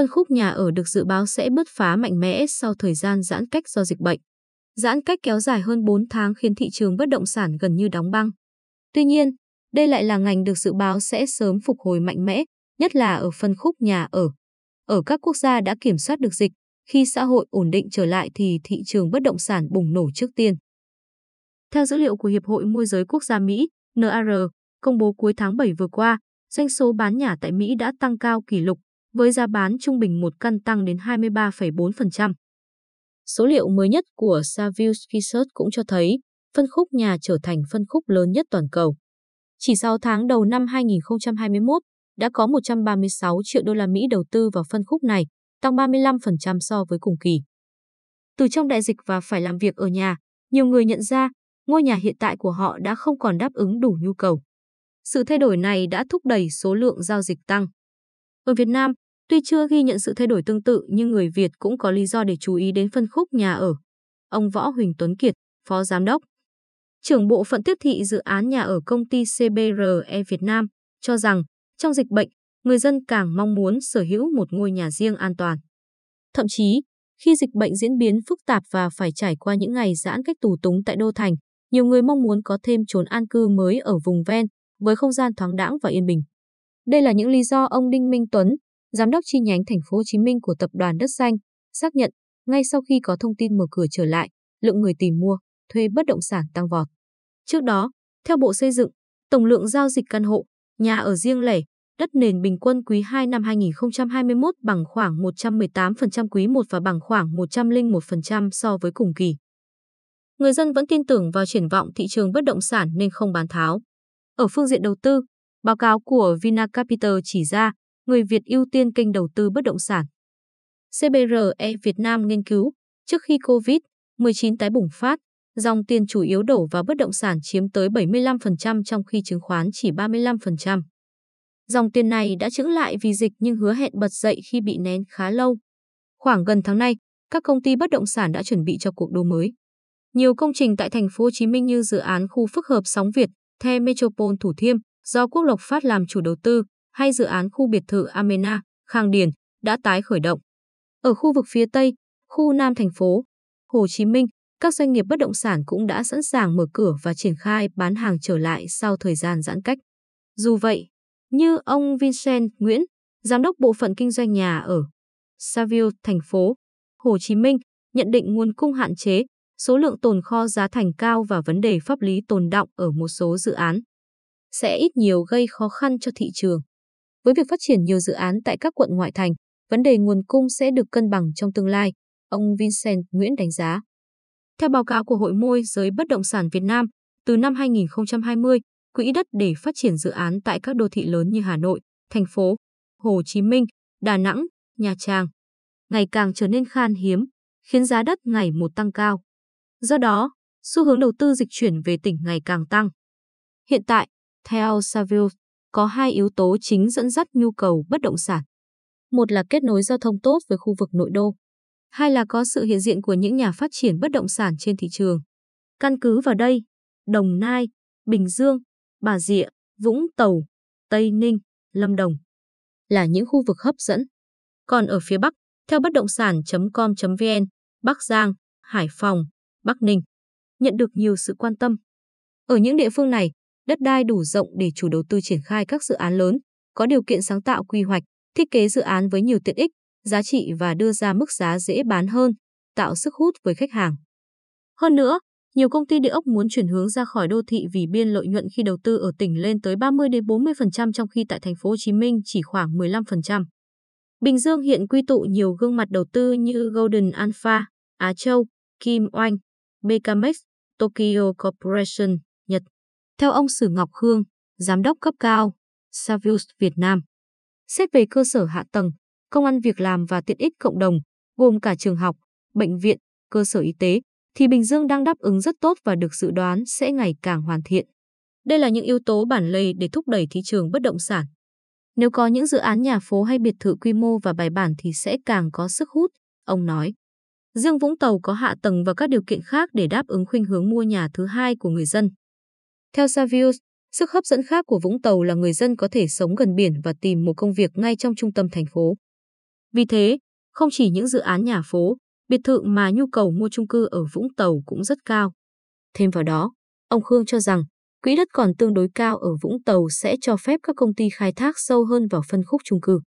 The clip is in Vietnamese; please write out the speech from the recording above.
phân khúc nhà ở được dự báo sẽ bứt phá mạnh mẽ sau thời gian giãn cách do dịch bệnh. Giãn cách kéo dài hơn 4 tháng khiến thị trường bất động sản gần như đóng băng. Tuy nhiên, đây lại là ngành được dự báo sẽ sớm phục hồi mạnh mẽ, nhất là ở phân khúc nhà ở. Ở các quốc gia đã kiểm soát được dịch, khi xã hội ổn định trở lại thì thị trường bất động sản bùng nổ trước tiên. Theo dữ liệu của Hiệp hội Môi giới Quốc gia Mỹ, NAR, công bố cuối tháng 7 vừa qua, doanh số bán nhà tại Mỹ đã tăng cao kỷ lục, với giá bán trung bình một căn tăng đến 23,4%. Số liệu mới nhất của Savills Research cũng cho thấy phân khúc nhà trở thành phân khúc lớn nhất toàn cầu. Chỉ sau tháng đầu năm 2021, đã có 136 triệu đô la Mỹ đầu tư vào phân khúc này, tăng 35% so với cùng kỳ. Từ trong đại dịch và phải làm việc ở nhà, nhiều người nhận ra ngôi nhà hiện tại của họ đã không còn đáp ứng đủ nhu cầu. Sự thay đổi này đã thúc đẩy số lượng giao dịch tăng. Ở Việt Nam, tuy chưa ghi nhận sự thay đổi tương tự nhưng người Việt cũng có lý do để chú ý đến phân khúc nhà ở. Ông Võ Huỳnh Tuấn Kiệt, Phó Giám đốc, trưởng bộ phận tiếp thị dự án nhà ở công ty CBRE Việt Nam, cho rằng trong dịch bệnh, người dân càng mong muốn sở hữu một ngôi nhà riêng an toàn. Thậm chí, khi dịch bệnh diễn biến phức tạp và phải trải qua những ngày giãn cách tù túng tại Đô Thành, nhiều người mong muốn có thêm chốn an cư mới ở vùng ven, với không gian thoáng đãng và yên bình. Đây là những lý do ông Đinh Minh Tuấn, giám đốc chi nhánh thành phố Hồ Chí Minh của tập đoàn Đất Xanh, xác nhận ngay sau khi có thông tin mở cửa trở lại, lượng người tìm mua, thuê bất động sản tăng vọt. Trước đó, theo Bộ Xây dựng, tổng lượng giao dịch căn hộ, nhà ở riêng lẻ, đất nền bình quân quý 2 năm 2021 bằng khoảng 118% quý 1 và bằng khoảng 101% so với cùng kỳ. Người dân vẫn tin tưởng vào triển vọng thị trường bất động sản nên không bán tháo. Ở phương diện đầu tư, báo cáo của Vinacapital chỉ ra người Việt ưu tiên kênh đầu tư bất động sản. CBRE Việt Nam nghiên cứu, trước khi COVID-19 tái bùng phát, dòng tiền chủ yếu đổ vào bất động sản chiếm tới 75% trong khi chứng khoán chỉ 35%. Dòng tiền này đã chững lại vì dịch nhưng hứa hẹn bật dậy khi bị nén khá lâu. Khoảng gần tháng nay, các công ty bất động sản đã chuẩn bị cho cuộc đua mới. Nhiều công trình tại thành phố Hồ Chí Minh như dự án khu phức hợp Sóng Việt, The Metropole Thủ Thiêm do Quốc Lộc Phát làm chủ đầu tư hay dự án khu biệt thự Amena, Khang Điền đã tái khởi động. Ở khu vực phía Tây, khu Nam thành phố Hồ Chí Minh, các doanh nghiệp bất động sản cũng đã sẵn sàng mở cửa và triển khai bán hàng trở lại sau thời gian giãn cách. Dù vậy, như ông Vincent Nguyễn, giám đốc bộ phận kinh doanh nhà ở Saville, thành phố Hồ Chí Minh, nhận định nguồn cung hạn chế, số lượng tồn kho giá thành cao và vấn đề pháp lý tồn động ở một số dự án sẽ ít nhiều gây khó khăn cho thị trường. Với việc phát triển nhiều dự án tại các quận ngoại thành, vấn đề nguồn cung sẽ được cân bằng trong tương lai, ông Vincent Nguyễn đánh giá. Theo báo cáo của Hội môi giới bất động sản Việt Nam, từ năm 2020, quỹ đất để phát triển dự án tại các đô thị lớn như Hà Nội, thành phố, Hồ Chí Minh, Đà Nẵng, Nha Trang ngày càng trở nên khan hiếm, khiến giá đất ngày một tăng cao. Do đó, xu hướng đầu tư dịch chuyển về tỉnh ngày càng tăng. Hiện tại, theo Saville, có hai yếu tố chính dẫn dắt nhu cầu bất động sản. Một là kết nối giao thông tốt với khu vực nội đô. Hai là có sự hiện diện của những nhà phát triển bất động sản trên thị trường. Căn cứ vào đây, Đồng Nai, Bình Dương, Bà Rịa, Vũng Tàu, Tây Ninh, Lâm Đồng là những khu vực hấp dẫn. Còn ở phía Bắc, theo bất động sản.com.vn, Bắc Giang, Hải Phòng, Bắc Ninh nhận được nhiều sự quan tâm. Ở những địa phương này, đất đai đủ rộng để chủ đầu tư triển khai các dự án lớn, có điều kiện sáng tạo quy hoạch, thiết kế dự án với nhiều tiện ích, giá trị và đưa ra mức giá dễ bán hơn, tạo sức hút với khách hàng. Hơn nữa, nhiều công ty địa ốc muốn chuyển hướng ra khỏi đô thị vì biên lợi nhuận khi đầu tư ở tỉnh lên tới 30 đến 40% trong khi tại thành phố Hồ Chí Minh chỉ khoảng 15%. Bình Dương hiện quy tụ nhiều gương mặt đầu tư như Golden Alpha, Á Châu, Kim Oanh, Becamex, Tokyo Corporation, Nhật. Theo ông Sử Ngọc Khương, giám đốc cấp cao, Savius Việt Nam. Xét về cơ sở hạ tầng, công ăn việc làm và tiện ích cộng đồng, gồm cả trường học, bệnh viện, cơ sở y tế, thì Bình Dương đang đáp ứng rất tốt và được dự đoán sẽ ngày càng hoàn thiện. Đây là những yếu tố bản lề để thúc đẩy thị trường bất động sản. Nếu có những dự án nhà phố hay biệt thự quy mô và bài bản thì sẽ càng có sức hút, ông nói. Riêng Vũng Tàu có hạ tầng và các điều kiện khác để đáp ứng khuynh hướng mua nhà thứ hai của người dân. Theo Savius, sức hấp dẫn khác của Vũng Tàu là người dân có thể sống gần biển và tìm một công việc ngay trong trung tâm thành phố. Vì thế, không chỉ những dự án nhà phố, biệt thự mà nhu cầu mua chung cư ở Vũng Tàu cũng rất cao. Thêm vào đó, ông Khương cho rằng quỹ đất còn tương đối cao ở Vũng Tàu sẽ cho phép các công ty khai thác sâu hơn vào phân khúc chung cư.